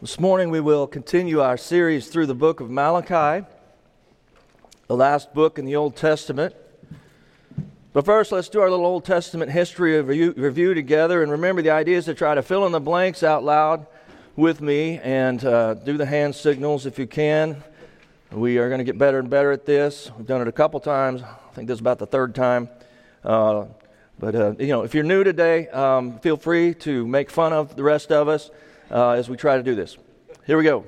This morning we will continue our series through the book of Malachi, the last book in the Old Testament. But first, let's do our little Old Testament history review, review together. And remember, the idea is to try to fill in the blanks out loud with me and uh, do the hand signals if you can. We are going to get better and better at this. We've done it a couple times. I think this is about the third time. Uh, but, uh, you know, if you're new today, um, feel free to make fun of the rest of us uh, as we try to do this. Here we go.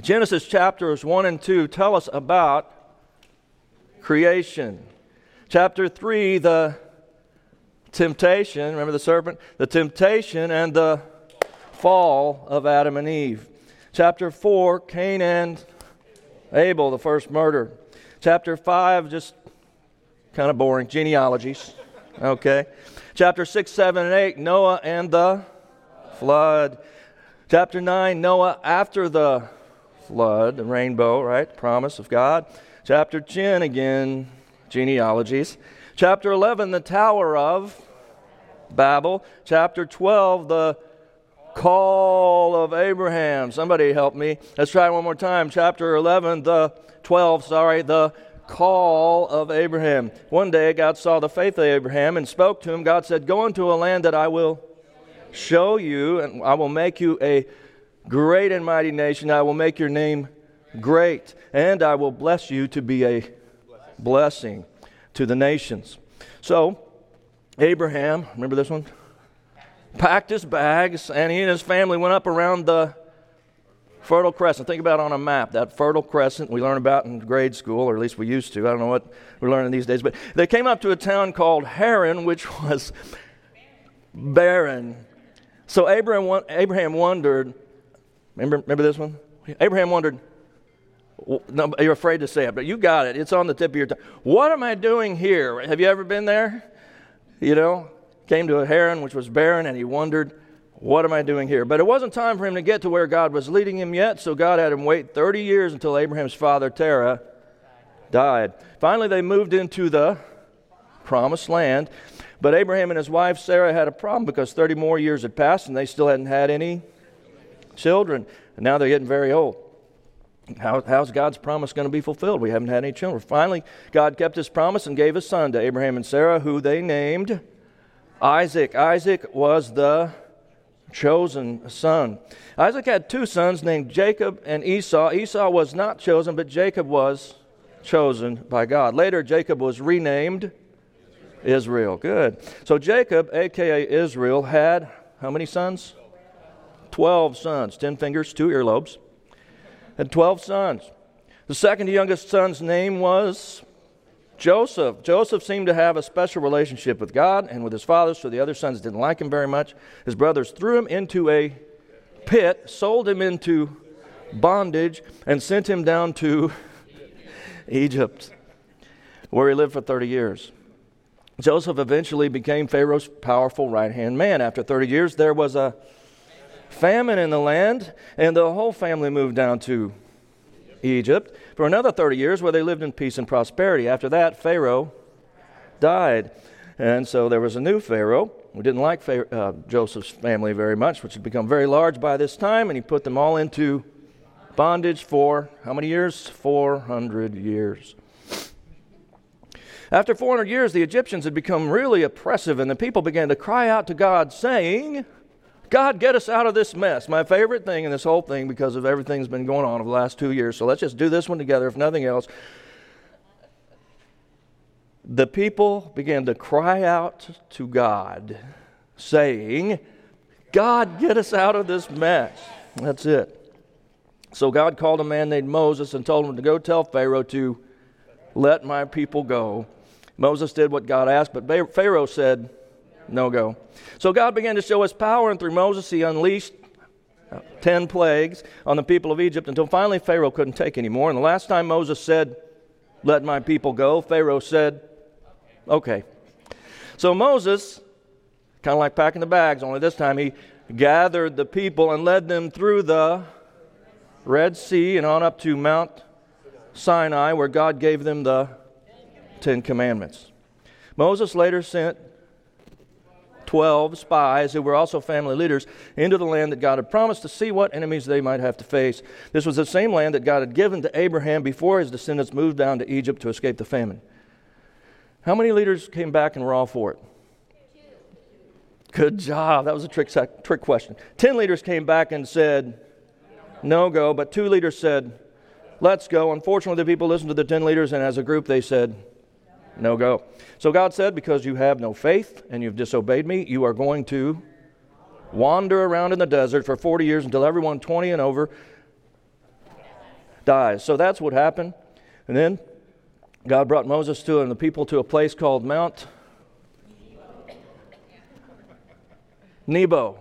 Genesis chapters 1 and 2 tell us about creation. Chapter 3, the temptation, remember the serpent? The temptation and the fall of Adam and Eve. Chapter 4, Cain and Abel, the first murder. Chapter 5, just kind of boring, genealogies. Okay. Chapter 6, 7, and 8, Noah and the flood. Chapter 9, Noah after the flood, the rainbow, right? Promise of God. Chapter 10, again, genealogies. Chapter 11, the Tower of Babel. Chapter 12, the call of Abraham. Somebody help me. Let's try one more time. Chapter 11, the 12, sorry, the call of Abraham. One day God saw the faith of Abraham and spoke to him. God said, Go into a land that I will show you, and I will make you a great and mighty nation. I will make your name great, and I will bless you to be a blessing to the nations. So, Abraham, remember this one? Packed his bags, and he and his family went up around the Fertile Crescent. Think about on a map that Fertile Crescent we learn about in grade school, or at least we used to. I don't know what we're learning these days, but they came up to a town called Haran, which was barren. So Abraham, Abraham wondered, remember, remember this one? Abraham wondered, no, you're afraid to say it, but you got it. It's on the tip of your tongue. What am I doing here? Have you ever been there? You know, came to a Haran which was barren, and he wondered, what am I doing here? But it wasn't time for him to get to where God was leading him yet, so God had him wait 30 years until Abraham's father, Terah, died. Finally, they moved into the promised land. But Abraham and his wife Sarah had a problem because 30 more years had passed and they still hadn't had any children. And now they're getting very old. How, how's God's promise going to be fulfilled? We haven't had any children. Finally, God kept his promise and gave a son to Abraham and Sarah, who they named Isaac. Isaac was the chosen son. Isaac had two sons named Jacob and Esau. Esau was not chosen, but Jacob was chosen by God. Later, Jacob was renamed Israel. Good. So Jacob, aka Israel, had how many sons? Twelve sons. Ten fingers, two earlobes. Had twelve sons. The second youngest son's name was Joseph. Joseph seemed to have a special relationship with God and with his father, so the other sons didn't like him very much. His brothers threw him into a pit, sold him into bondage, and sent him down to Egypt, where he lived for 30 years. Joseph eventually became Pharaoh's powerful right hand man. After 30 years, there was a famine in the land, and the whole family moved down to Egypt for another 30 years where they lived in peace and prosperity. After that, Pharaoh died. And so there was a new Pharaoh who didn't like uh, Joseph's family very much, which had become very large by this time, and he put them all into bondage for how many years? 400 years. After 400 years, the Egyptians had become really oppressive, and the people began to cry out to God, saying, God, get us out of this mess. My favorite thing in this whole thing, because of everything that's been going on over the last two years. So let's just do this one together, if nothing else. The people began to cry out to God, saying, God, get us out of this mess. That's it. So God called a man named Moses and told him to go tell Pharaoh to let my people go. Moses did what God asked, but Pharaoh said, no go. So God began to show his power, and through Moses, he unleashed uh, 10 plagues on the people of Egypt until finally Pharaoh couldn't take anymore. And the last time Moses said, Let my people go, Pharaoh said, Okay. So Moses, kind of like packing the bags, only this time he gathered the people and led them through the Red Sea and on up to Mount Sinai, where God gave them the Ten Commandments. Moses later sent 12 spies who were also family leaders into the land that God had promised to see what enemies they might have to face. This was the same land that God had given to Abraham before his descendants moved down to Egypt to escape the famine. How many leaders came back and were all for it? Good job. That was a trick, trick question. Ten leaders came back and said, no go, but two leaders said, let's go. Unfortunately, the people listened to the ten leaders, and as a group, they said, no go. So God said, Because you have no faith and you've disobeyed me, you are going to wander around in the desert for 40 years until everyone 20 and over dies. So that's what happened. And then God brought Moses to and the people to a place called Mount Nebo,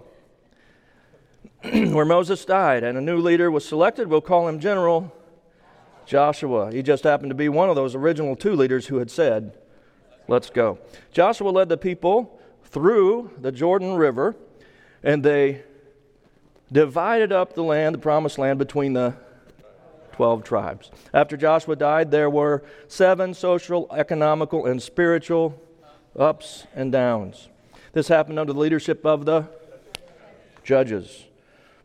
where Moses died, and a new leader was selected. We'll call him General Joshua. He just happened to be one of those original two leaders who had said, Let's go. Joshua led the people through the Jordan River, and they divided up the land, the promised land, between the 12 tribes. After Joshua died, there were seven social, economical, and spiritual ups and downs. This happened under the leadership of the judges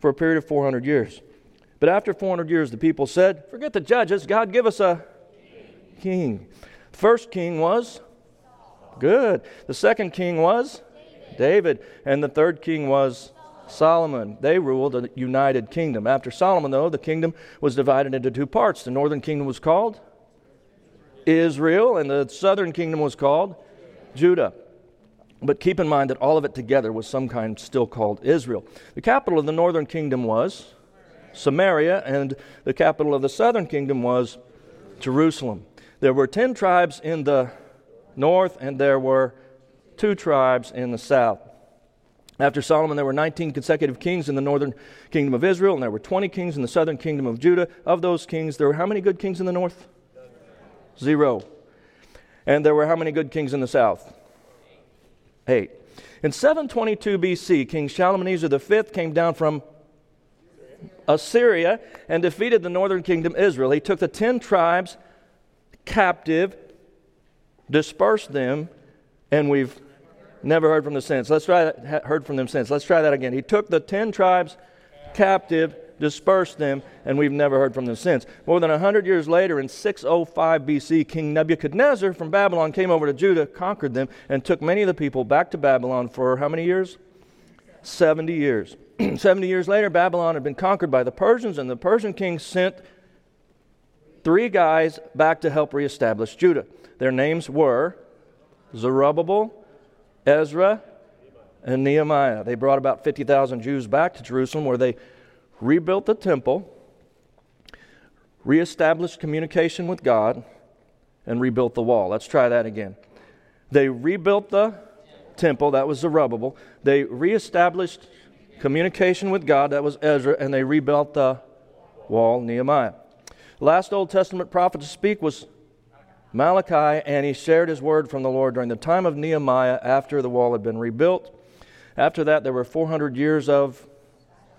for a period of 400 years. But after 400 years, the people said, Forget the judges, God, give us a king. First king was Good. The second king was David. And the third king was Solomon. They ruled a united kingdom. After Solomon, though, the kingdom was divided into two parts. The northern kingdom was called Israel, and the southern kingdom was called Judah. But keep in mind that all of it together was some kind still called Israel. The capital of the northern kingdom was Samaria, and the capital of the southern kingdom was Jerusalem. There were 10 tribes in the north, and there were two tribes in the south. After Solomon, there were 19 consecutive kings in the northern kingdom of Israel, and there were 20 kings in the southern kingdom of Judah. Of those kings, there were how many good kings in the north? Zero. And there were how many good kings in the south? Eight. In 722 BC, King Shalmaneser V came down from Assyria and defeated the northern kingdom Israel. He took the 10 tribes captive dispersed them, and we've never heard from them since. Let's try that, heard from them since. Let's try that again. He took the 10 tribes captive, dispersed them, and we've never heard from them since. More than 100 years later, in 605 BC, King Nebuchadnezzar from Babylon came over to Judah, conquered them, and took many of the people back to Babylon for how many years? 70 years. 70 years later, Babylon had been conquered by the Persians, and the Persian king sent three guys back to help reestablish Judah. Their names were Zerubbabel, Ezra, and Nehemiah. They brought about 50,000 Jews back to Jerusalem where they rebuilt the temple, reestablished communication with God, and rebuilt the wall. Let's try that again. They rebuilt the temple, that was Zerubbabel. They reestablished communication with God, that was Ezra, and they rebuilt the wall, Nehemiah. Last Old Testament prophet to speak was Malachi, and he shared his word from the Lord during the time of Nehemiah after the wall had been rebuilt. After that, there were 400 years of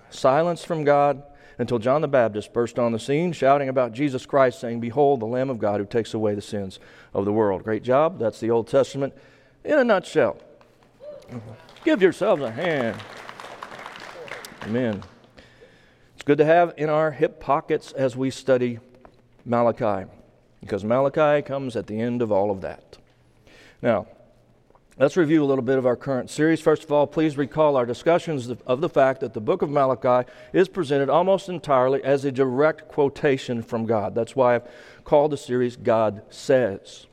silence from God until John the Baptist burst on the scene, shouting about Jesus Christ, saying, Behold, the Lamb of God who takes away the sins of the world. Great job. That's the Old Testament in a nutshell. Give yourselves a hand. Amen. It's good to have in our hip pockets as we study Malachi because Malachi comes at the end of all of that. Now, let's review a little bit of our current series. First of all, please recall our discussions of the fact that the book of Malachi is presented almost entirely as a direct quotation from God. That's why I've called the series God Says.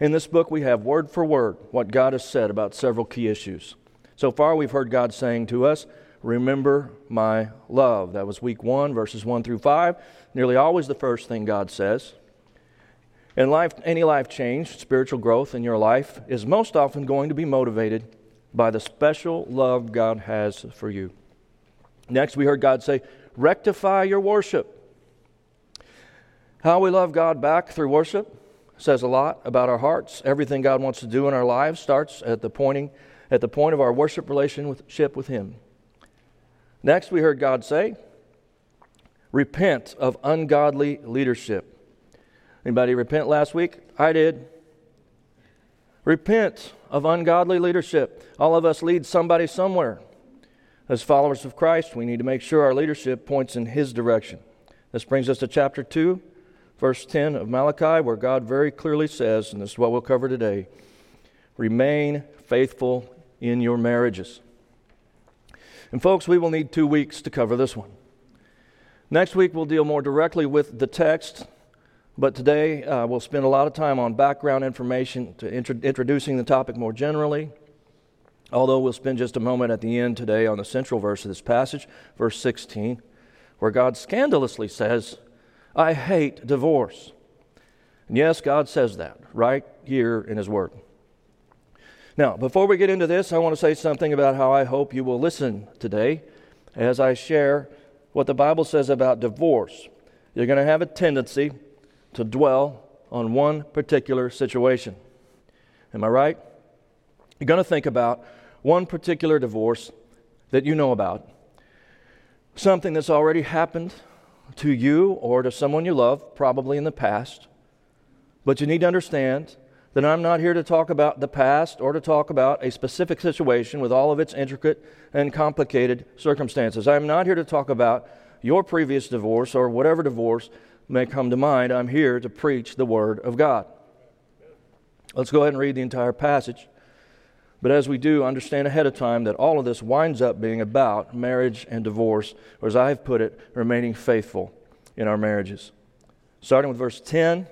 In this book, we have word for word what God has said about several key issues. So far, we've heard God saying to us, Remember my love. That was week one, verses one through five. Nearly always the first thing God says. And life, any life change, spiritual growth in your life is most often going to be motivated by the special love God has for you. Next, we heard God say, rectify your worship. How we love God back through worship says a lot about our hearts. Everything God wants to do in our lives starts at the pointing at the point of our worship relationship with Him. Next, we heard God say, repent of ungodly leadership. Anybody repent last week? I did. Repent of ungodly leadership. All of us lead somebody somewhere. As followers of Christ, we need to make sure our leadership points in His direction. This brings us to chapter 2, verse 10 of Malachi, where God very clearly says, and this is what we'll cover today remain faithful in your marriages. And, folks, we will need two weeks to cover this one. Next week, we'll deal more directly with the text, but today uh, we'll spend a lot of time on background information to intro- introducing the topic more generally. Although we'll spend just a moment at the end today on the central verse of this passage, verse 16, where God scandalously says, I hate divorce. And yes, God says that right here in His Word. Now, before we get into this, I want to say something about how I hope you will listen today as I share what the Bible says about divorce. You're going to have a tendency to dwell on one particular situation. Am I right? You're going to think about one particular divorce that you know about, something that's already happened to you or to someone you love, probably in the past. But you need to understand that I'm not here to talk about the past or to talk about a specific situation with all of its intricate and complicated circumstances. I'm not here to talk about your previous divorce or whatever divorce may come to mind. I'm here to preach the Word of God. Let's go ahead and read the entire passage. But as we do, understand ahead of time that all of this winds up being about marriage and divorce, or as I have put it, remaining faithful in our marriages. Starting with verse 10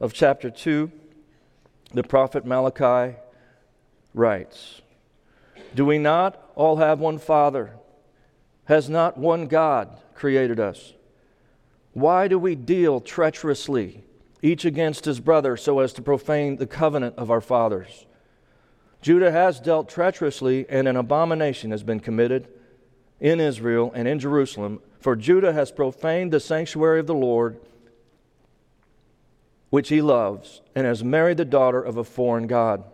of chapter 2, the prophet Malachi writes Do we not all have one Father? Has not one God created us? Why do we deal treacherously, each against his brother, so as to profane the covenant of our fathers? Judah has dealt treacherously, and an abomination has been committed in Israel and in Jerusalem, for Judah has profaned the sanctuary of the Lord, which he loves, and has married the daughter of a foreign God.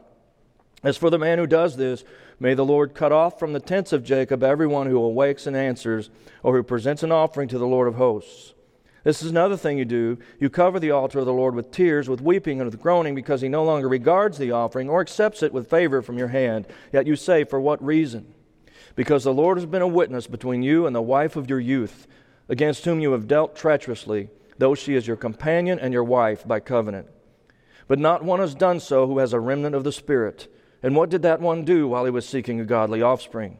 As for the man who does this, may the Lord cut off from the tents of Jacob everyone who awakes and answers, or who presents an offering to the Lord of hosts. This is another thing you do. You cover the altar of the Lord with tears, with weeping, and with groaning, because he no longer regards the offering or accepts it with favor from your hand. Yet you say, For what reason? Because the Lord has been a witness between you and the wife of your youth, against whom you have dealt treacherously, though she is your companion and your wife by covenant. But not one has done so who has a remnant of the Spirit. And what did that one do while he was seeking a godly offspring?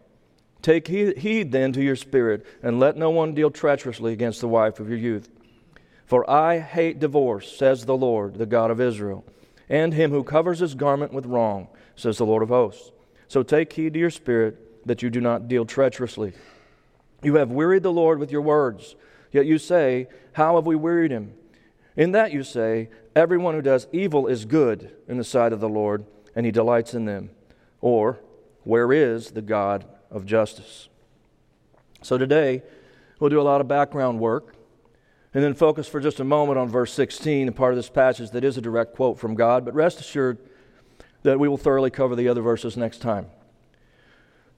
Take heed then to your spirit, and let no one deal treacherously against the wife of your youth. For I hate divorce, says the Lord, the God of Israel, and him who covers his garment with wrong, says the Lord of hosts. So take heed to your spirit, that you do not deal treacherously. You have wearied the Lord with your words, yet you say, How have we wearied him? In that you say, Everyone who does evil is good in the sight of the Lord, and he delights in them. Or, Where is the God of justice. So today, we'll do a lot of background work and then focus for just a moment on verse 16, a part of this passage that is a direct quote from God, but rest assured that we will thoroughly cover the other verses next time.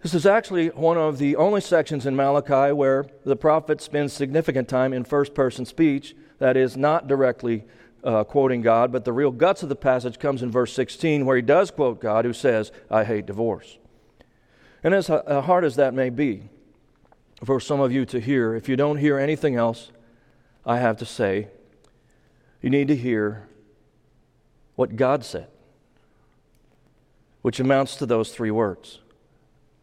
This is actually one of the only sections in Malachi where the prophet spends significant time in first person speech, that is, not directly uh, quoting God, but the real guts of the passage comes in verse 16, where he does quote God, who says, I hate divorce. And as hard as that may be for some of you to hear, if you don't hear anything else I have to say, you need to hear what God said, which amounts to those three words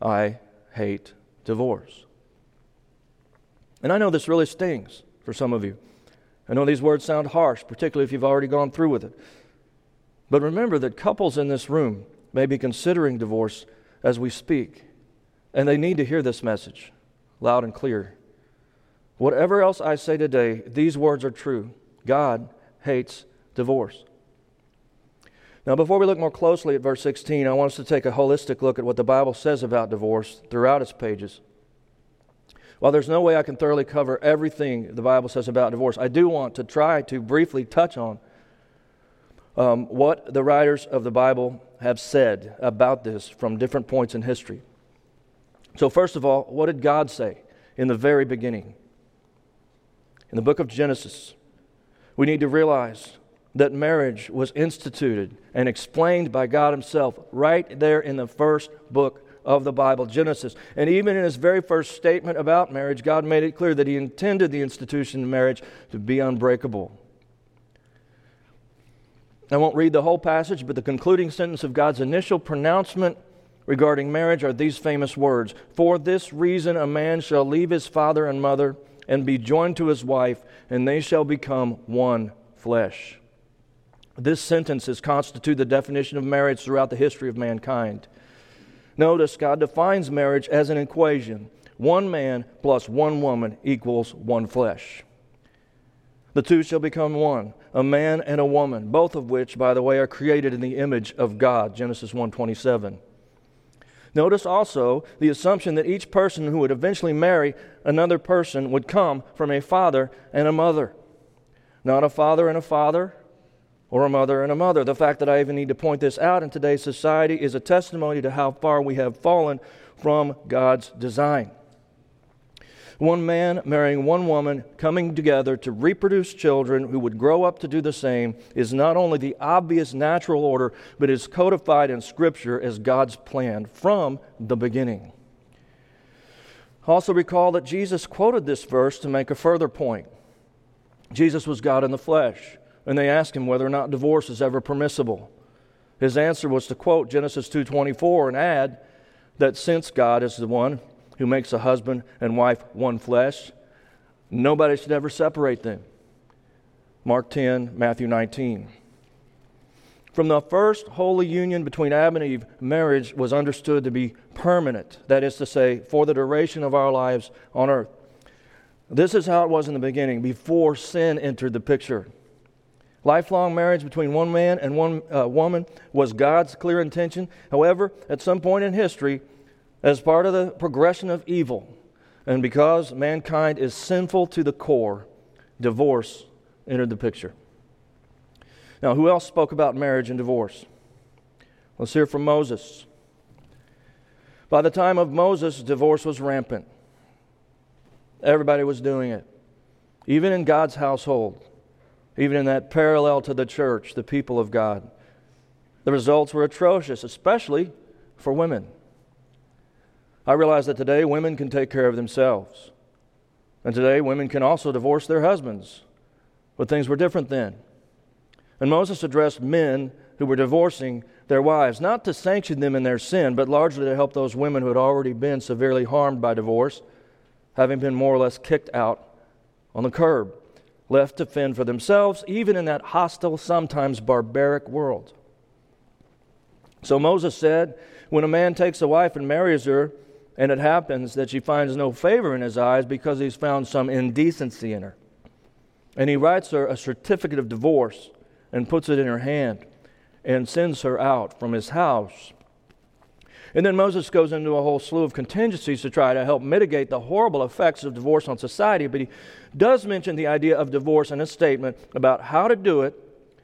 I hate divorce. And I know this really stings for some of you. I know these words sound harsh, particularly if you've already gone through with it. But remember that couples in this room may be considering divorce as we speak. And they need to hear this message loud and clear. Whatever else I say today, these words are true. God hates divorce. Now, before we look more closely at verse 16, I want us to take a holistic look at what the Bible says about divorce throughout its pages. While there's no way I can thoroughly cover everything the Bible says about divorce, I do want to try to briefly touch on um, what the writers of the Bible have said about this from different points in history. So, first of all, what did God say in the very beginning? In the book of Genesis, we need to realize that marriage was instituted and explained by God Himself right there in the first book of the Bible, Genesis. And even in his very first statement about marriage, God made it clear that he intended the institution of marriage to be unbreakable. I won't read the whole passage, but the concluding sentence of God's initial pronouncement regarding marriage are these famous words For this reason, a man shall leave his father and mother and be joined to his wife, and they shall become one flesh. This sentence has constituted the definition of marriage throughout the history of mankind. Notice God defines marriage as an equation one man plus one woman equals one flesh. The two shall become one, a man and a woman, both of which, by the way, are created in the image of God. Genesis 1:27. Notice also the assumption that each person who would eventually marry another person would come from a father and a mother. Not a father and a father, or a mother and a mother. The fact that I even need to point this out in today's society is a testimony to how far we have fallen from God's design. One man marrying one woman, coming together to reproduce children who would grow up to do the same, is not only the obvious natural order, but is codified in Scripture as God's plan from the beginning. Also, recall that Jesus quoted this verse to make a further point. Jesus was God in the flesh and they asked him whether or not divorce is ever permissible. His answer was to quote Genesis 2:24 and add that since God is the one who makes a husband and wife one flesh, nobody should ever separate them. Mark 10, Matthew 19. From the first holy union between Adam and Eve, marriage was understood to be permanent, that is to say, for the duration of our lives on earth. This is how it was in the beginning, before sin entered the picture. Lifelong marriage between one man and one uh, woman was God's clear intention. However, at some point in history, as part of the progression of evil, and because mankind is sinful to the core, divorce entered the picture. Now, who else spoke about marriage and divorce? Let's hear from Moses. By the time of Moses, divorce was rampant. Everybody was doing it, even in God's household even in that parallel to the church, the people of God. The results were atrocious, especially for women. I realize that today women can take care of themselves. And today women can also divorce their husbands. But things were different then. And Moses addressed men who were divorcing their wives, not to sanction them in their sin, but largely to help those women who had already been severely harmed by divorce, having been more or less kicked out on the curb left to fend for themselves, even in that hostile, sometimes barbaric world. So Moses said, When a man takes a wife and marries her, and it happens that she finds no favor in his eyes because he's found some indecency in her, and he writes her a certificate of divorce and puts it in her hand and sends her out from his house and then Moses goes into a whole slew of contingencies to try to help mitigate the horrible effects of divorce on society. But he does mention the idea of divorce in a statement about how to do it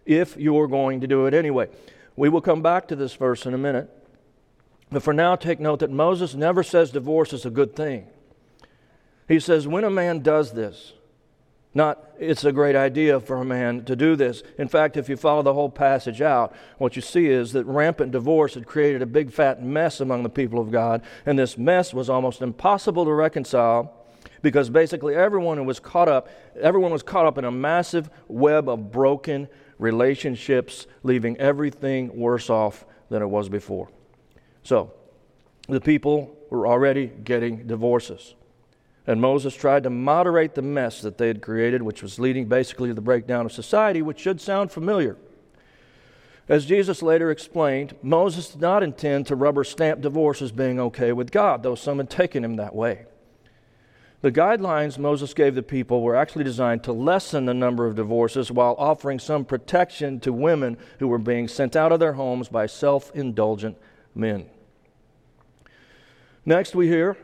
if you're going to do it anyway. We will come back to this verse in a minute. But for now, take note that Moses never says divorce is a good thing. He says, when a man does this, not, it's a great idea for a man to do this. In fact, if you follow the whole passage out, what you see is that rampant divorce had created a big fat mess among the people of God, and this mess was almost impossible to reconcile because basically everyone was caught up, everyone was caught up in a massive web of broken relationships, leaving everything worse off than it was before. So, the people were already getting divorces. And Moses tried to moderate the mess that they had created, which was leading basically to the breakdown of society, which should sound familiar. As Jesus later explained, Moses did not intend to rubber stamp divorce as being okay with God, though some had taken him that way. The guidelines Moses gave the people were actually designed to lessen the number of divorces while offering some protection to women who were being sent out of their homes by self indulgent men. Next, we hear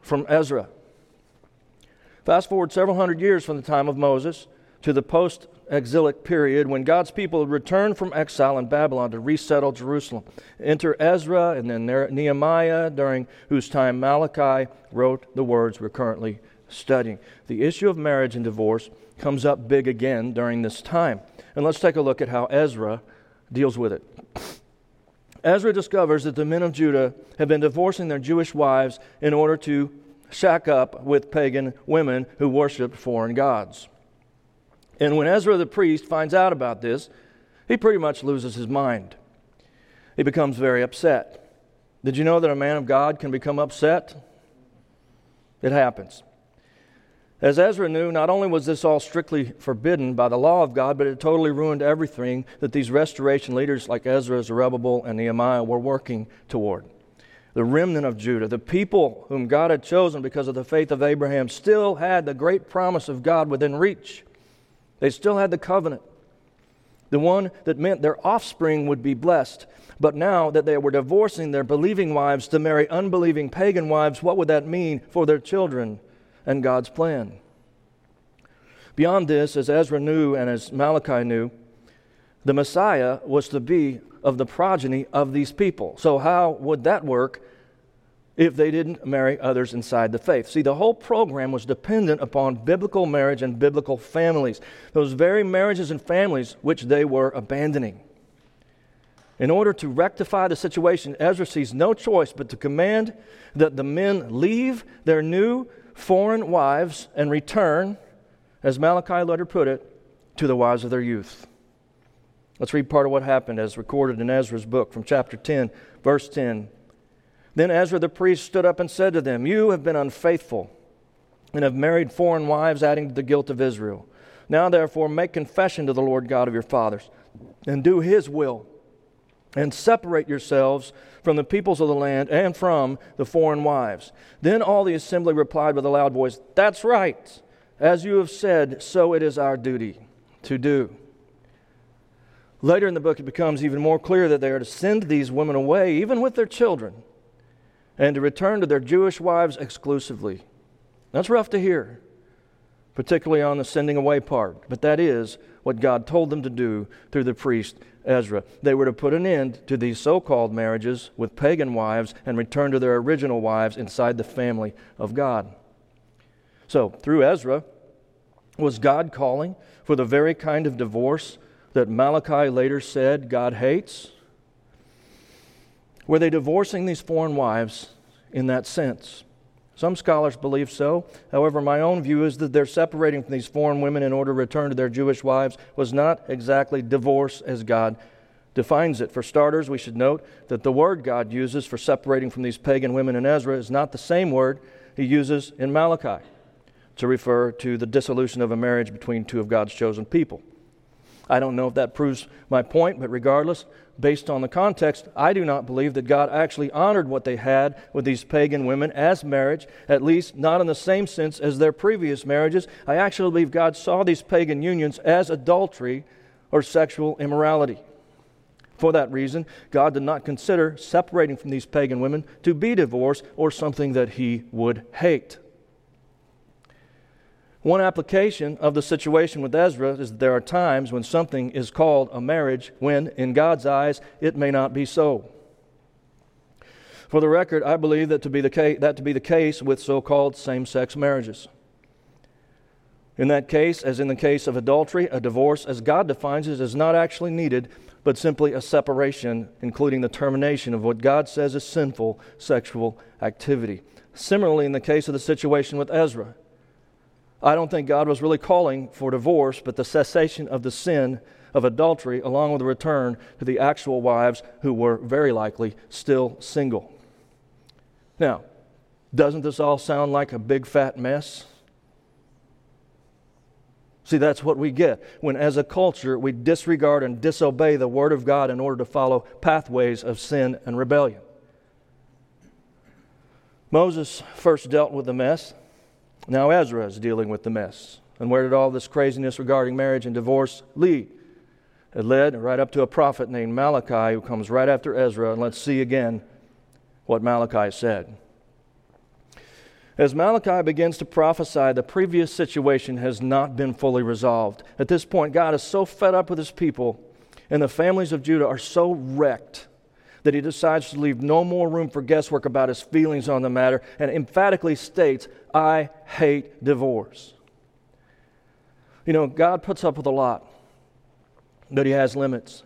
from Ezra. Fast forward several hundred years from the time of Moses to the post exilic period when God's people returned from exile in Babylon to resettle Jerusalem. Enter Ezra and then Nehemiah, during whose time Malachi wrote the words we're currently studying. The issue of marriage and divorce comes up big again during this time. And let's take a look at how Ezra deals with it. Ezra discovers that the men of Judah have been divorcing their Jewish wives in order to shack up with pagan women who worshiped foreign gods. And when Ezra the priest finds out about this, he pretty much loses his mind. He becomes very upset. Did you know that a man of God can become upset? It happens. As Ezra knew, not only was this all strictly forbidden by the law of God, but it totally ruined everything that these restoration leaders like Ezra, Zerubbabel, and Nehemiah were working toward. The remnant of Judah, the people whom God had chosen because of the faith of Abraham, still had the great promise of God within reach. They still had the covenant, the one that meant their offspring would be blessed. But now that they were divorcing their believing wives to marry unbelieving pagan wives, what would that mean for their children and God's plan? Beyond this, as Ezra knew and as Malachi knew, the Messiah was to be of the progeny of these people. So, how would that work if they didn't marry others inside the faith. See, the whole program was dependent upon biblical marriage and biblical families, those very marriages and families which they were abandoning. In order to rectify the situation, Ezra sees no choice but to command that the men leave their new foreign wives and return, as Malachi later put it, to the wives of their youth. Let's read part of what happened as recorded in Ezra's book from chapter 10, verse 10. Then Ezra the priest stood up and said to them, You have been unfaithful and have married foreign wives, adding to the guilt of Israel. Now, therefore, make confession to the Lord God of your fathers and do his will, and separate yourselves from the peoples of the land and from the foreign wives. Then all the assembly replied with a loud voice, That's right. As you have said, so it is our duty to do. Later in the book, it becomes even more clear that they are to send these women away, even with their children and to return to their Jewish wives exclusively. That's rough to hear, particularly on the sending away part, but that is what God told them to do through the priest Ezra. They were to put an end to these so called marriages with pagan wives and return to their original wives inside the family of God. So, through Ezra, was God calling for the very kind of divorce that Malachi later said God hates? Were they divorcing these foreign wives in that sense? Some scholars believe so. However, my own view is that their separating from these foreign women in order to return to their Jewish wives was not exactly divorce as God defines it. For starters, we should note that the word God uses for separating from these pagan women in Ezra is not the same word he uses in Malachi to refer to the dissolution of a marriage between two of God's chosen people. I don't know if that proves my point, but regardless, based on the context, I do not believe that God actually honored what they had with these pagan women as marriage, at least not in the same sense as their previous marriages. I actually believe God saw these pagan unions as adultery or sexual immorality. For that reason, God did not consider separating from these pagan women to be divorce or something that he would hate. One application of the situation with Ezra is that there are times when something is called a marriage when, in God's eyes, it may not be so. For the record, I believe that to be the case, that to be the case with so called same sex marriages. In that case, as in the case of adultery, a divorce, as God defines it, is not actually needed, but simply a separation, including the termination of what God says is sinful sexual activity. Similarly, in the case of the situation with Ezra, I don't think God was really calling for divorce, but the cessation of the sin of adultery, along with a return to the actual wives who were very likely still single. Now, doesn't this all sound like a big fat mess? See, that's what we get when, as a culture, we disregard and disobey the Word of God in order to follow pathways of sin and rebellion. Moses first dealt with the mess now Ezra is dealing with the mess. And where did all this craziness regarding marriage and divorce lead? It led right up to a prophet named Malachi who comes right after Ezra. And let's see again what Malachi said. As Malachi begins to prophesy, the previous situation has not been fully resolved. At this point, God is so fed up with his people, and the families of Judah are so wrecked that he decides to leave no more room for guesswork about his feelings on the matter and emphatically states, I hate divorce. You know, God puts up with a lot. but he has limits.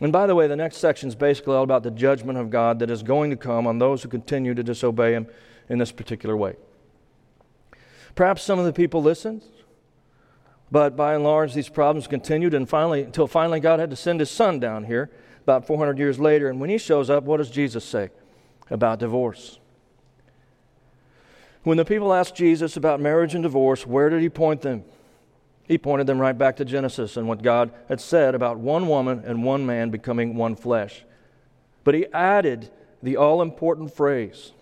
And by the way, the next section is basically all about the judgment of God that is going to come on those who continue to disobey him in this particular way. Perhaps some of the people listened, but by and large, these problems continued and finally, until finally God had to send his son down here about 400 years later. And when he shows up, what does Jesus say about divorce? When the people asked Jesus about marriage and divorce, where did he point them? He pointed them right back to Genesis and what God had said about one woman and one man becoming one flesh. But he added the all important phrase,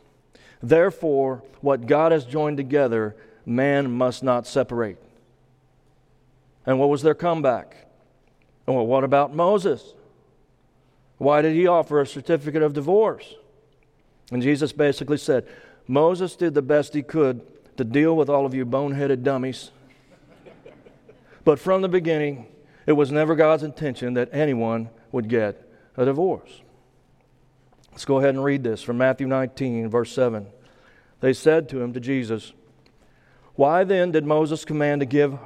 Therefore, what God has joined together, man must not separate. And what was their comeback? Well, what about Moses? Why did he offer a certificate of divorce? And Jesus basically said, Moses did the best he could to deal with all of you boneheaded dummies but from the beginning, it was never God's intention that anyone would get a divorce. Let's go ahead and read this from Matthew 19, verse 7. They said to him, to Jesus, Why then did Moses command to give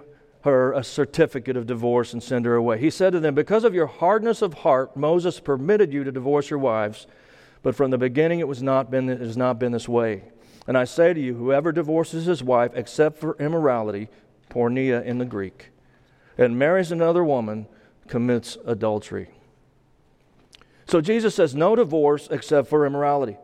her a certificate of divorce and send her away? He said to them, Because of your hardness of heart, Moses permitted you to divorce your wives, but from the beginning it, was not been, it has not been this way. And I say to you, whoever divorces his wife except for immorality, porneia in the Greek, and marries another woman commits adultery. So Jesus says no divorce except for immorality.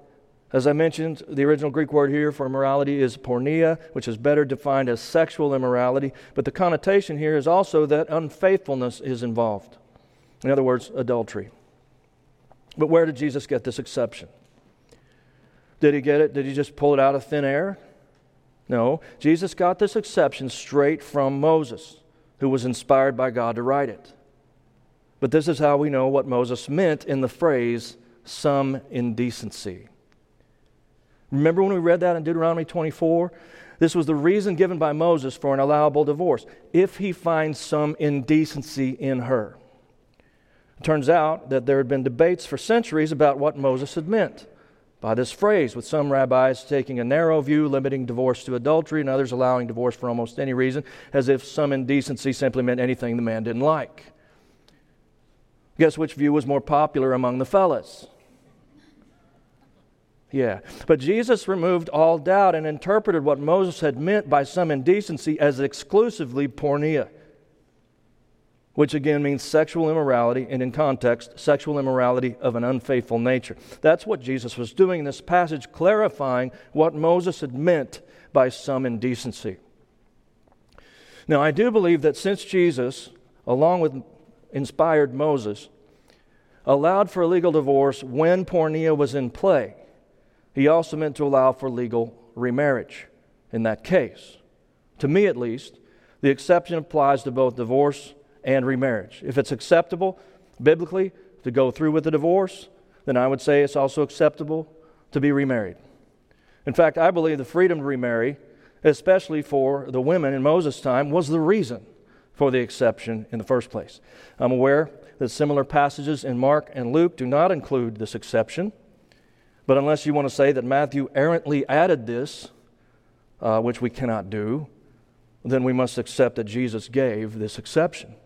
As I mentioned, the original Greek word here for immorality is porneia, which is better defined as sexual immorality, but the connotation here is also that unfaithfulness is involved. In other words, adultery. But where did Jesus get this exception? Did he get it? Did he just pull it out of thin air? No. Jesus got this exception straight from Moses who was inspired by God to write it. But this is how we know what Moses meant in the phrase, some indecency. Remember when we read that in Deuteronomy 24? This was the reason given by Moses for an allowable divorce if he finds some indecency in her. It turns out that there had been debates for centuries about what Moses had meant by this phrase, with some rabbis taking a narrow view, limiting divorce to adultery, and others allowing divorce for almost any reason, as if some indecency simply meant anything the man didn't like. Guess which view was more popular among the fellas? Yeah. But Jesus removed all doubt and interpreted what Moses had meant by some indecency as exclusively porneia which again means sexual immorality, and in context, sexual immorality of an unfaithful nature. That's what Jesus was doing in this passage, clarifying what Moses had meant by some indecency. Now, I do believe that since Jesus, along with inspired Moses, allowed for a legal divorce when porneia was in play, he also meant to allow for legal remarriage in that case. To me, at least, the exception applies to both divorce and remarriage. If it's acceptable biblically to go through with the divorce, then I would say it's also acceptable to be remarried. In fact, I believe the freedom to remarry, especially for the women in Moses' time, was the reason for the exception in the first place. I'm aware that similar passages in Mark and Luke do not include this exception, but unless you want to say that Matthew errantly added this, uh, which we cannot do, then we must accept that Jesus gave this exception.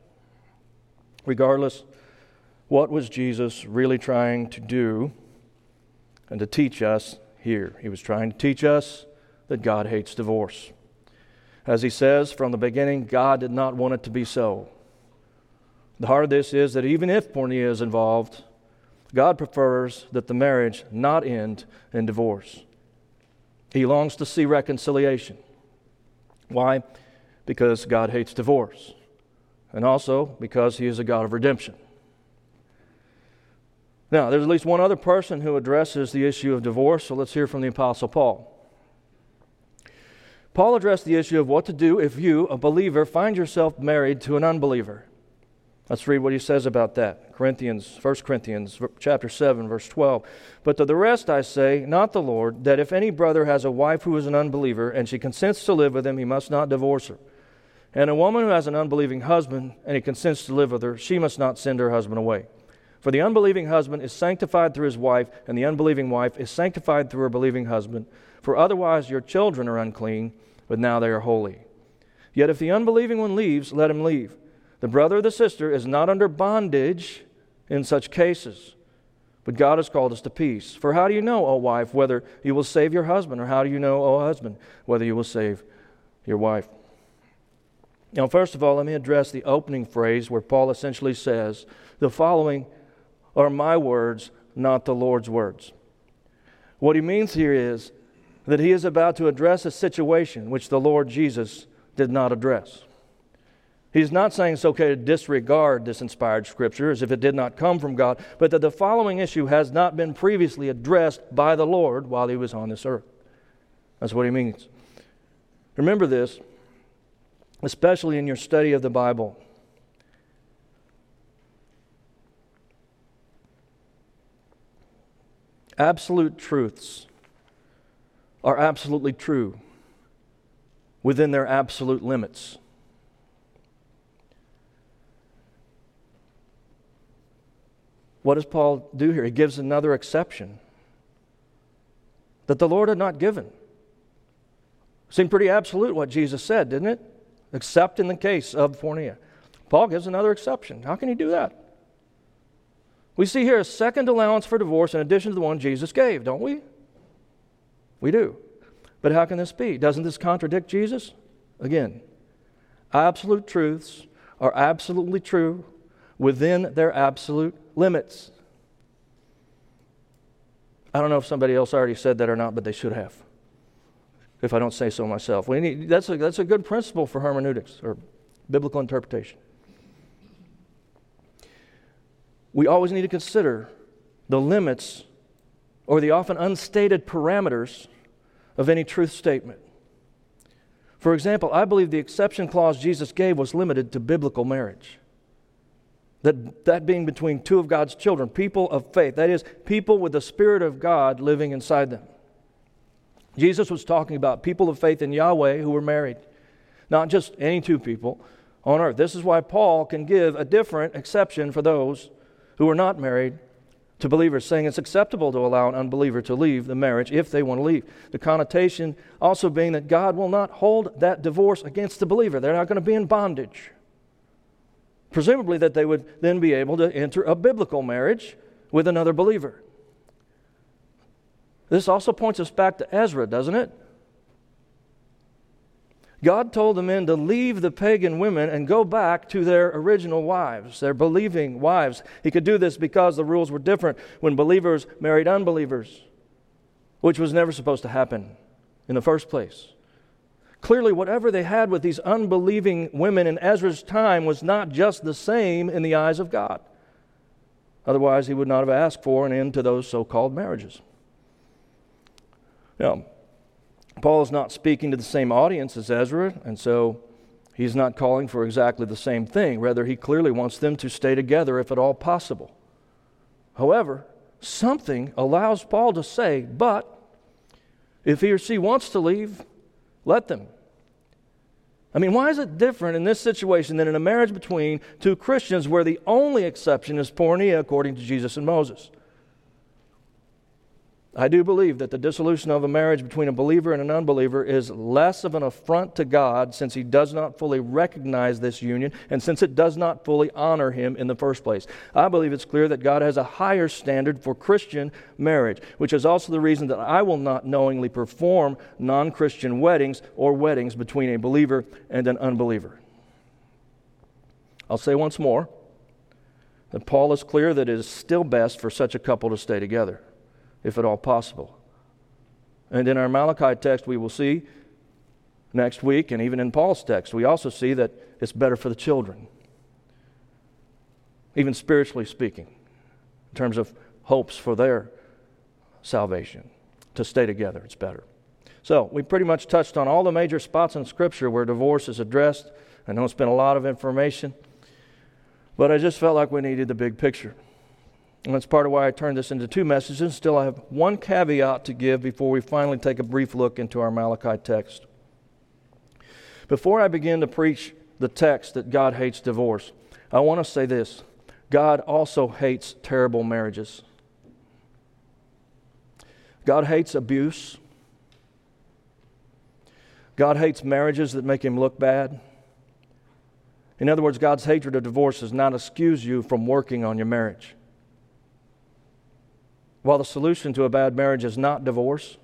Regardless, what was Jesus really trying to do and to teach us here? He was trying to teach us that God hates divorce. As he says from the beginning, God did not want it to be so. The heart of this is that even if porneia is involved, God prefers that the marriage not end in divorce. He longs to see reconciliation. Why? Because God hates divorce and also because he is a God of redemption. Now, there's at least one other person who addresses the issue of divorce, so let's hear from the Apostle Paul. Paul addressed the issue of what to do if you, a believer, find yourself married to an unbeliever. Let's read what he says about that. Corinthians, 1 Corinthians chapter 7 verse 12. But to the rest I say, not the Lord, that if any brother has a wife who is an unbeliever and she consents to live with him, he must not divorce her. And a woman who has an unbelieving husband and he consents to live with her, she must not send her husband away. For the unbelieving husband is sanctified through his wife, and the unbelieving wife is sanctified through her believing husband. For otherwise your children are unclean, but now they are holy. Yet if the unbelieving one leaves, let him leave. The brother or the sister is not under bondage in such cases. But God has called us to peace. For how do you know, O wife, whether you will save your husband? Or how do you know, O husband, whether you will save your wife? Now, first of all, let me address the opening phrase where Paul essentially says, The following are my words, not the Lord's words. What he means here is that he is about to address a situation which the Lord Jesus did not address. He's not saying it's okay to disregard this inspired scripture as if it did not come from God, but that the following issue has not been previously addressed by the Lord while he was on this earth. That's what he means. Remember this, especially in your study of the Bible. Absolute truths are absolutely true within their absolute limits. What does Paul do here? He gives another exception that the Lord had not given. Seemed pretty absolute what Jesus said, didn't it? Except in the case of porneia. Paul gives another exception. How can he do that? We see here a second allowance for divorce in addition to the one Jesus gave, don't we? We do. But how can this be? Doesn't this contradict Jesus? Again, absolute truths are absolutely true within their absolute limits. I don't know if somebody else already said that or not, but they should have. If I don't say so myself. Need, that's, a, that's a good principle for hermeneutics or biblical interpretation. We always need to consider the limits or the often unstated parameters of any truth statement. For example, I believe the exception clause Jesus gave was limited to biblical marriage. That, that being between two of God's children, people of faith. That is, people with the Spirit of God living inside them. Jesus was talking about people of faith in Yahweh who were married, not just any two people on earth. This is why Paul can give a different exception for those who are not married to believers, saying it's acceptable to allow an unbeliever to leave the marriage if they want to leave. The connotation also being that God will not hold that divorce against the believer, they're not going to be in bondage. Presumably, that they would then be able to enter a biblical marriage with another believer. This also points us back to Ezra, doesn't it? God told the men to leave the pagan women and go back to their original wives, their believing wives. He could do this because the rules were different when believers married unbelievers, which was never supposed to happen in the first place. Clearly, whatever they had with these unbelieving women in Ezra's time was not just the same in the eyes of God. Otherwise, he would not have asked for an end to those so called marriages. Now, Paul is not speaking to the same audience as Ezra, and so he's not calling for exactly the same thing. Rather, he clearly wants them to stay together if at all possible. However, something allows Paul to say, but if he or she wants to leave, let them. I mean, why is it different in this situation than in a marriage between two Christians where the only exception is porneia according to Jesus and Moses? I do believe that the dissolution of a marriage between a believer and an unbeliever is less of an affront to God since he does not fully recognize this union and since it does not fully honor him in the first place. I believe it's clear that God has a higher standard for Christian marriage, which is also the reason that I will not knowingly perform non Christian weddings or weddings between a believer and an unbeliever. I'll say once more that Paul is clear that it is still best for such a couple to stay together if at all possible. And in our Malachi text, we will see next week, and even in Paul's text, we also see that it's better for the children, even spiritually speaking, in terms of hopes for their salvation. To stay together, it's better. So, we pretty much touched on all the major spots in Scripture where divorce is addressed. I know it's been a lot of information, but I just felt like we needed the big picture. And that's part of why I turned this into two messages. Still, I have one caveat to give before we finally take a brief look into our Malachi text. Before I begin to preach the text that God hates divorce, I want to say this God also hates terrible marriages. God hates abuse. God hates marriages that make him look bad. In other words, God's hatred of divorce does not excuse you from working on your marriage. While the solution to a bad marriage is not divorce,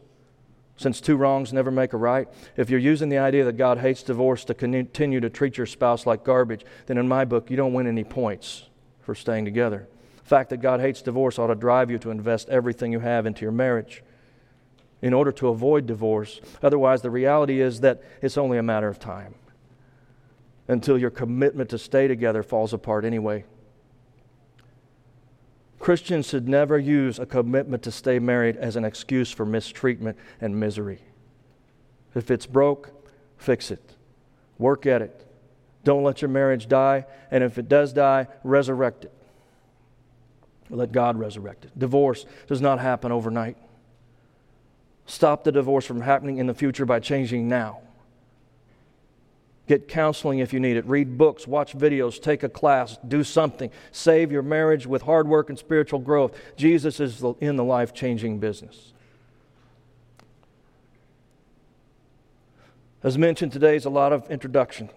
since two wrongs never make a right, if you're using the idea that God hates divorce to continue to treat your spouse like garbage, then in my book, you don't win any points for staying together. The fact that God hates divorce ought to drive you to invest everything you have into your marriage in order to avoid divorce. Otherwise, the reality is that it's only a matter of time until your commitment to stay together falls apart anyway. Christians should never use a commitment to stay married as an excuse for mistreatment and misery. If it's broke, fix it. Work at it. Don't let your marriage die. And if it does die, resurrect it. Let God resurrect it. Divorce does not happen overnight. Stop the divorce from happening in the future by changing now. Get counseling if you need it. Read books, watch videos, take a class, do something. Save your marriage with hard work and spiritual growth. Jesus is in the life changing business. As mentioned, today is a lot of introduction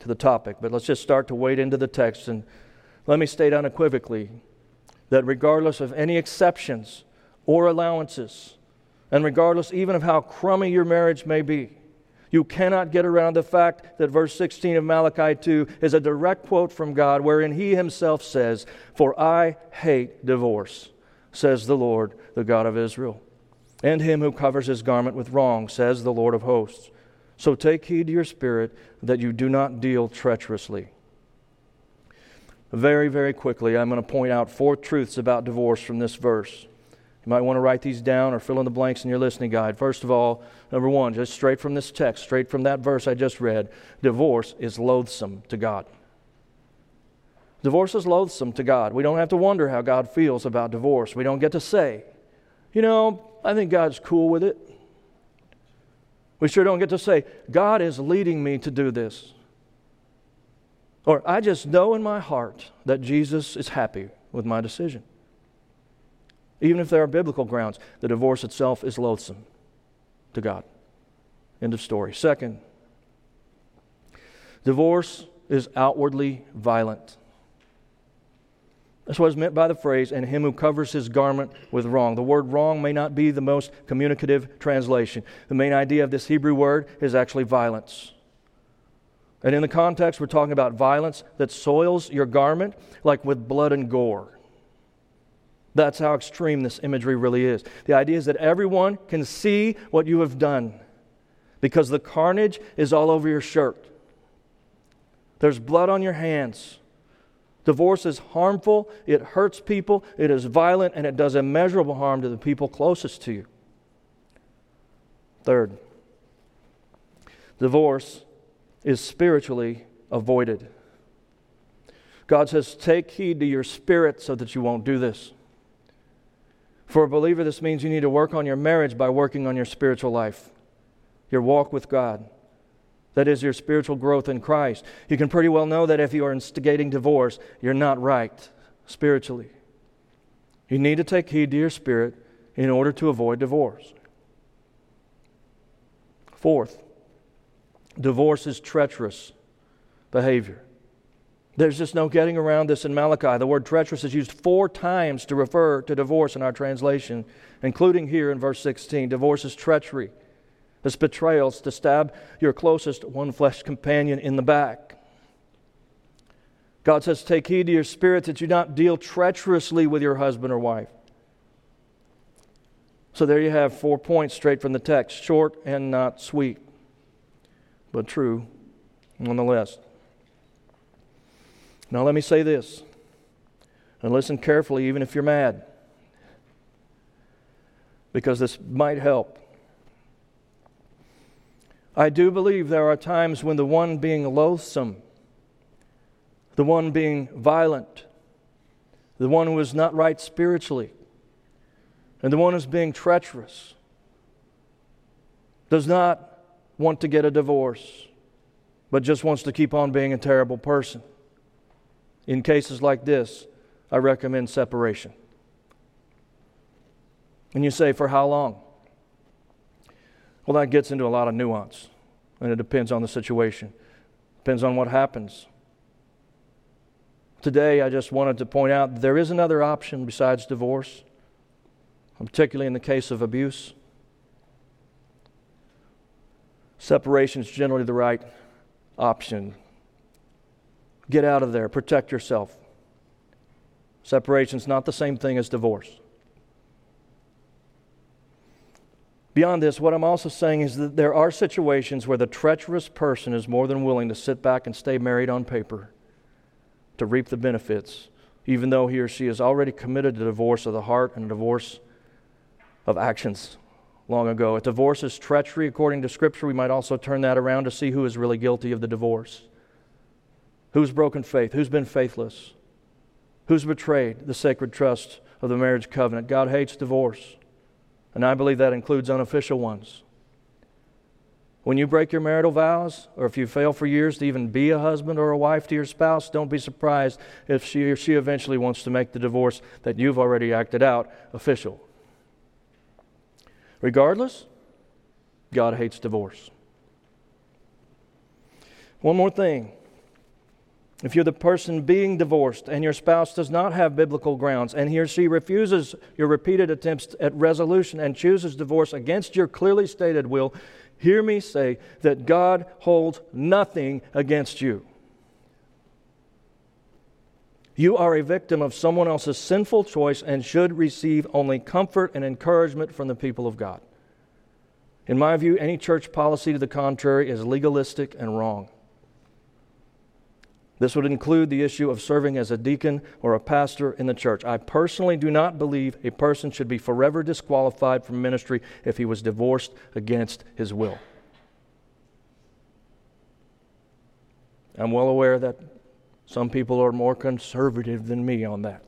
to the topic, but let's just start to wade into the text. And let me state unequivocally that regardless of any exceptions or allowances, and regardless even of how crummy your marriage may be, you cannot get around the fact that verse 16 of Malachi 2 is a direct quote from God, wherein He Himself says, For I hate divorce, says the Lord, the God of Israel, and him who covers his garment with wrong, says the Lord of hosts. So take heed to your spirit that you do not deal treacherously. Very, very quickly, I'm going to point out four truths about divorce from this verse. You might want to write these down or fill in the blanks in your listening guide. First of all, number one, just straight from this text, straight from that verse I just read, divorce is loathsome to God. Divorce is loathsome to God. We don't have to wonder how God feels about divorce. We don't get to say, you know, I think God's cool with it. We sure don't get to say, God is leading me to do this. Or I just know in my heart that Jesus is happy with my decision. Even if there are biblical grounds, the divorce itself is loathsome to God. End of story. Second, divorce is outwardly violent. That's what is meant by the phrase, and him who covers his garment with wrong. The word wrong may not be the most communicative translation. The main idea of this Hebrew word is actually violence. And in the context, we're talking about violence that soils your garment like with blood and gore. That's how extreme this imagery really is. The idea is that everyone can see what you have done because the carnage is all over your shirt. There's blood on your hands. Divorce is harmful, it hurts people, it is violent, and it does immeasurable harm to the people closest to you. Third, divorce is spiritually avoided. God says, Take heed to your spirit so that you won't do this. For a believer, this means you need to work on your marriage by working on your spiritual life, your walk with God. That is your spiritual growth in Christ. You can pretty well know that if you are instigating divorce, you're not right spiritually. You need to take heed to your spirit in order to avoid divorce. Fourth, divorce is treacherous behavior. There's just no getting around this in Malachi. The word treacherous is used four times to refer to divorce in our translation, including here in verse 16. Divorce is treachery, it's betrayal, it's to stab your closest one flesh companion in the back. God says, Take heed to your spirit that you do not deal treacherously with your husband or wife. So there you have four points straight from the text short and not sweet, but true nonetheless. Now, let me say this, and listen carefully, even if you're mad, because this might help. I do believe there are times when the one being loathsome, the one being violent, the one who is not right spiritually, and the one who's being treacherous does not want to get a divorce, but just wants to keep on being a terrible person. In cases like this, I recommend separation. And you say, for how long? Well, that gets into a lot of nuance, and it depends on the situation. Depends on what happens. Today, I just wanted to point out there is another option besides divorce, particularly in the case of abuse. Separation is generally the right option. Get out of there, protect yourself. Separation is not the same thing as divorce. Beyond this, what I'm also saying is that there are situations where the treacherous person is more than willing to sit back and stay married on paper to reap the benefits, even though he or she has already committed a divorce of the heart and a divorce of actions long ago. If divorce is treachery, according to Scripture, we might also turn that around to see who is really guilty of the divorce. Who's broken faith? Who's been faithless? Who's betrayed the sacred trust of the marriage covenant? God hates divorce. And I believe that includes unofficial ones. When you break your marital vows, or if you fail for years to even be a husband or a wife to your spouse, don't be surprised if she or she eventually wants to make the divorce that you've already acted out official. Regardless, God hates divorce. One more thing if you're the person being divorced and your spouse does not have biblical grounds and he or she refuses your repeated attempts at resolution and chooses divorce against your clearly stated will, hear me say that God holds nothing against you. You are a victim of someone else's sinful choice and should receive only comfort and encouragement from the people of God. In my view, any church policy to the contrary is legalistic and wrong. This would include the issue of serving as a deacon or a pastor in the church. I personally do not believe a person should be forever disqualified from ministry if he was divorced against his will. I'm well aware that some people are more conservative than me on that.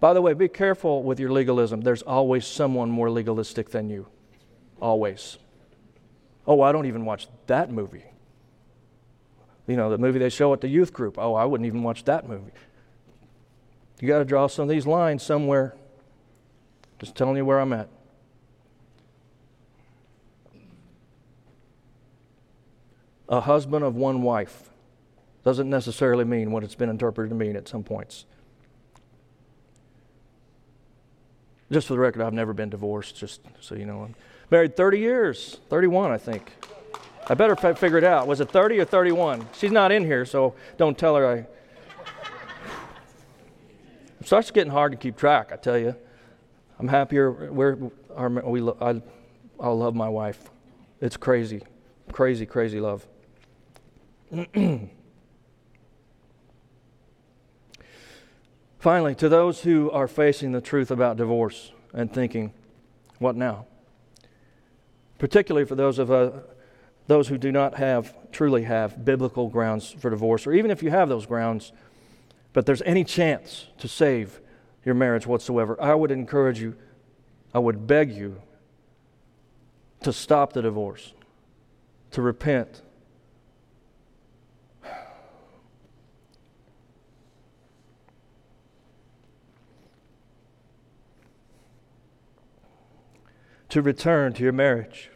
By the way, be careful with your legalism. There's always someone more legalistic than you. Always. Oh, I don't even watch that movie you know, the movie they show at the youth group. Oh, I wouldn't even watch that movie. You got to draw some of these lines somewhere. Just telling you where I'm at. A husband of one wife doesn't necessarily mean what it's been interpreted to mean at some points. Just for the record, I've never been divorced, just so you know. I'm married 30 years, 31, I think. I better figure it out. Was it 30 or 31? She's not in here, so don't tell her I. It starts getting hard to keep track, I tell you. I'm happier. We're, our, we, I, I love my wife. It's crazy, crazy, crazy love. Finally, to those who are facing the truth about divorce and thinking, what now? Particularly for those of us. Uh, those who do not have, truly have, biblical grounds for divorce, or even if you have those grounds, but there's any chance to save your marriage whatsoever, I would encourage you, I would beg you to stop the divorce, to repent. To return to your marriage.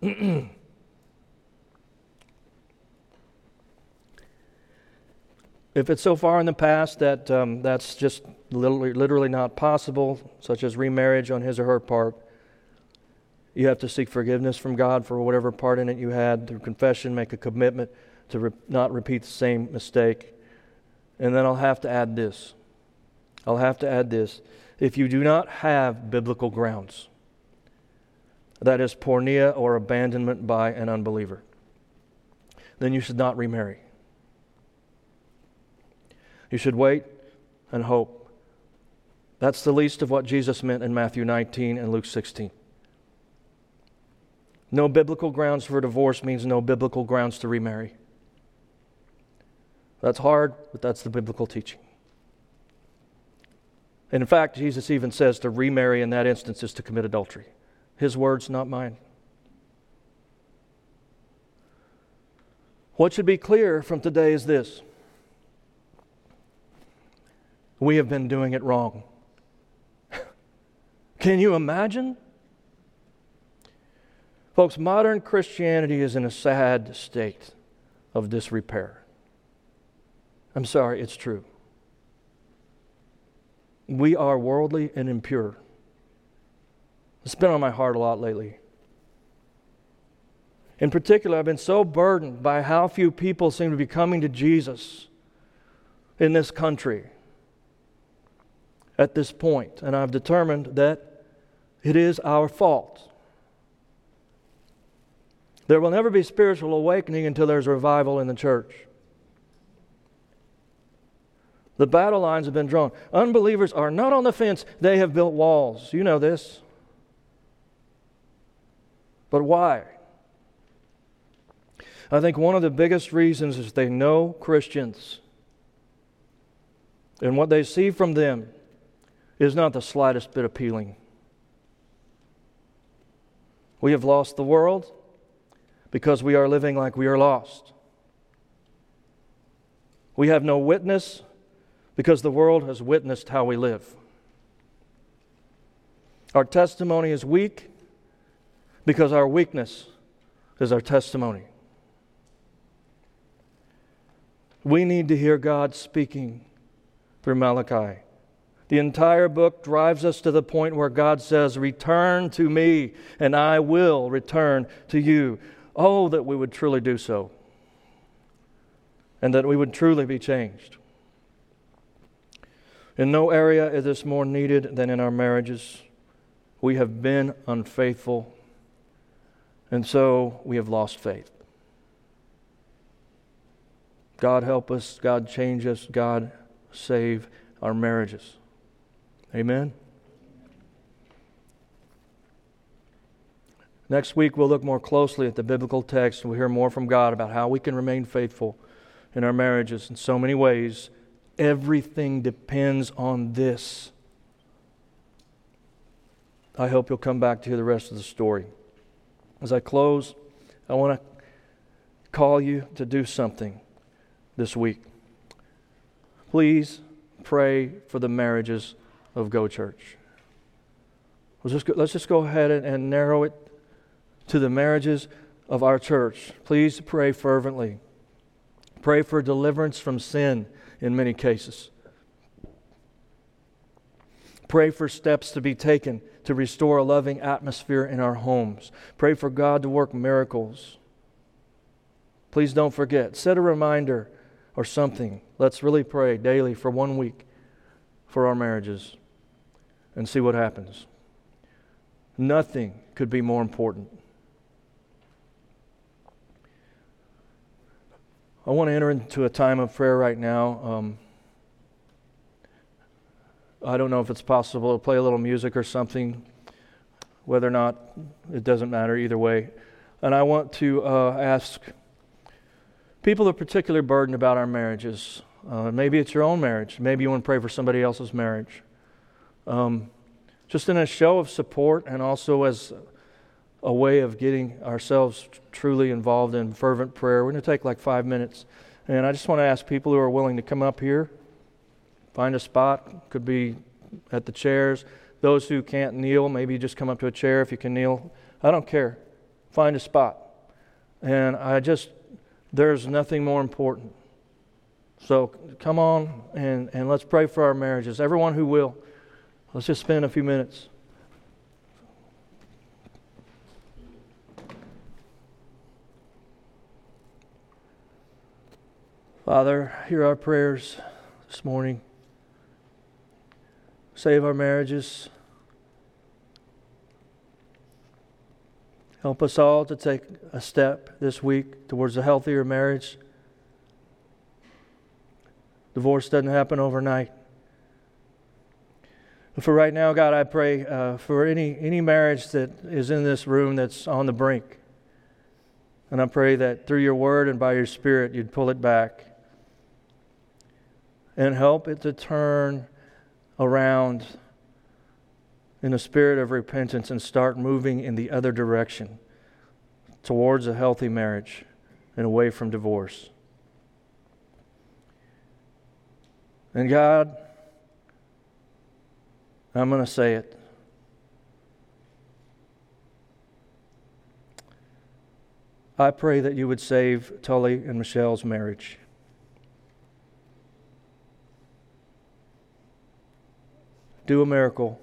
If it's so far in the past that um, that's just literally, literally not possible, such as remarriage on his or her part, you have to seek forgiveness from God for whatever part in it you had through confession, make a commitment to re- not repeat the same mistake. And then I'll have to add this. I'll have to add this. If you do not have biblical grounds, that is porneia or abandonment by an unbeliever, then you should not remarry. You should wait and hope. That's the least of what Jesus meant in Matthew 19 and Luke 16. No biblical grounds for divorce means no biblical grounds to remarry. That's hard, but that's the biblical teaching. And in fact, Jesus even says to remarry in that instance is to commit adultery. His words, not mine. What should be clear from today is this we have been doing it wrong. Can you imagine? Folks, modern Christianity is in a sad state of disrepair. I'm sorry, it's true. We are worldly and impure. It's been on my heart a lot lately. In particular, I've been so burdened by how few people seem to be coming to Jesus in this country at this point, and I've determined that it is our fault. There will never be spiritual awakening until there's revival in the church. The battle lines have been drawn. Unbelievers are not on the fence, they have built walls. You know this. But why? I think one of the biggest reasons is they know Christians. And what they see from them is not the slightest bit appealing. We have lost the world because we are living like we are lost. We have no witness because the world has witnessed how we live. Our testimony is weak because our weakness is our testimony. We need to hear God speaking through Malachi. The entire book drives us to the point where God says, Return to me, and I will return to you. Oh, that we would truly do so, and that we would truly be changed. In no area is this more needed than in our marriages. We have been unfaithful, and so we have lost faith. God help us, God change us, God save our marriages. Amen. Next week, we'll look more closely at the biblical text. And we'll hear more from God about how we can remain faithful in our marriages in so many ways. Everything depends on this. I hope you'll come back to hear the rest of the story. As I close, I want to call you to do something this week. Please pray for the marriages of Go Church. Let's just go, let's just go ahead and, and narrow it to the marriages of our church. Please pray fervently. Pray for deliverance from sin in many cases. Pray for steps to be taken to restore a loving atmosphere in our homes. Pray for God to work miracles. Please don't forget. Set a reminder or something. Let's really pray daily for one week for our marriages and see what happens. Nothing could be more important. I want to enter into a time of prayer right now. Um, I don't know if it's possible to play a little music or something, whether or not, it doesn't matter either way. And I want to uh, ask people of particular burden about our marriages. Uh, maybe it's your own marriage. Maybe you want to pray for somebody else's marriage. Um, just in a show of support and also as a way of getting ourselves truly involved in fervent prayer. We're going to take like five minutes. And I just want to ask people who are willing to come up here, find a spot, could be at the chairs. Those who can't kneel, maybe just come up to a chair if you can kneel. I don't care. Find a spot. And I just there's nothing more important. So come on and, and let's pray for our marriages. Everyone who will, let's just spend a few minutes. Father, hear our prayers this morning. Save our marriages. Help us all to take a step this week towards a healthier marriage. Divorce doesn't happen overnight. But for right now, God, I pray uh, for any, any marriage that is in this room that's on the brink. And I pray that through your word and by your spirit, you'd pull it back and help it to turn around in a spirit of repentance and start moving in the other direction towards a healthy marriage and away from divorce. And God, I'm going to say it. I pray that you would save Tully and Michelle's marriage. Do a miracle,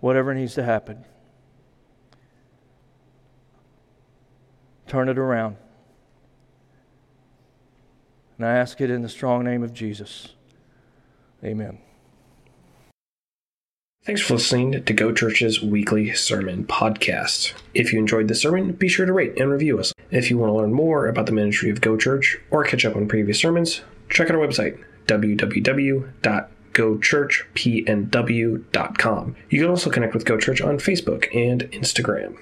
whatever needs to happen. Turn it around. And I ask it in the strong name of Jesus. Amen. Thanks for listening to Go Church's weekly sermon podcast. If you enjoyed the sermon, be sure to rate and review us. If you want to learn more about the ministry of Go Church or catch up on previous sermons, check out our website, www.gochurchpnw.com. You can also connect with Go Church on Facebook and Instagram.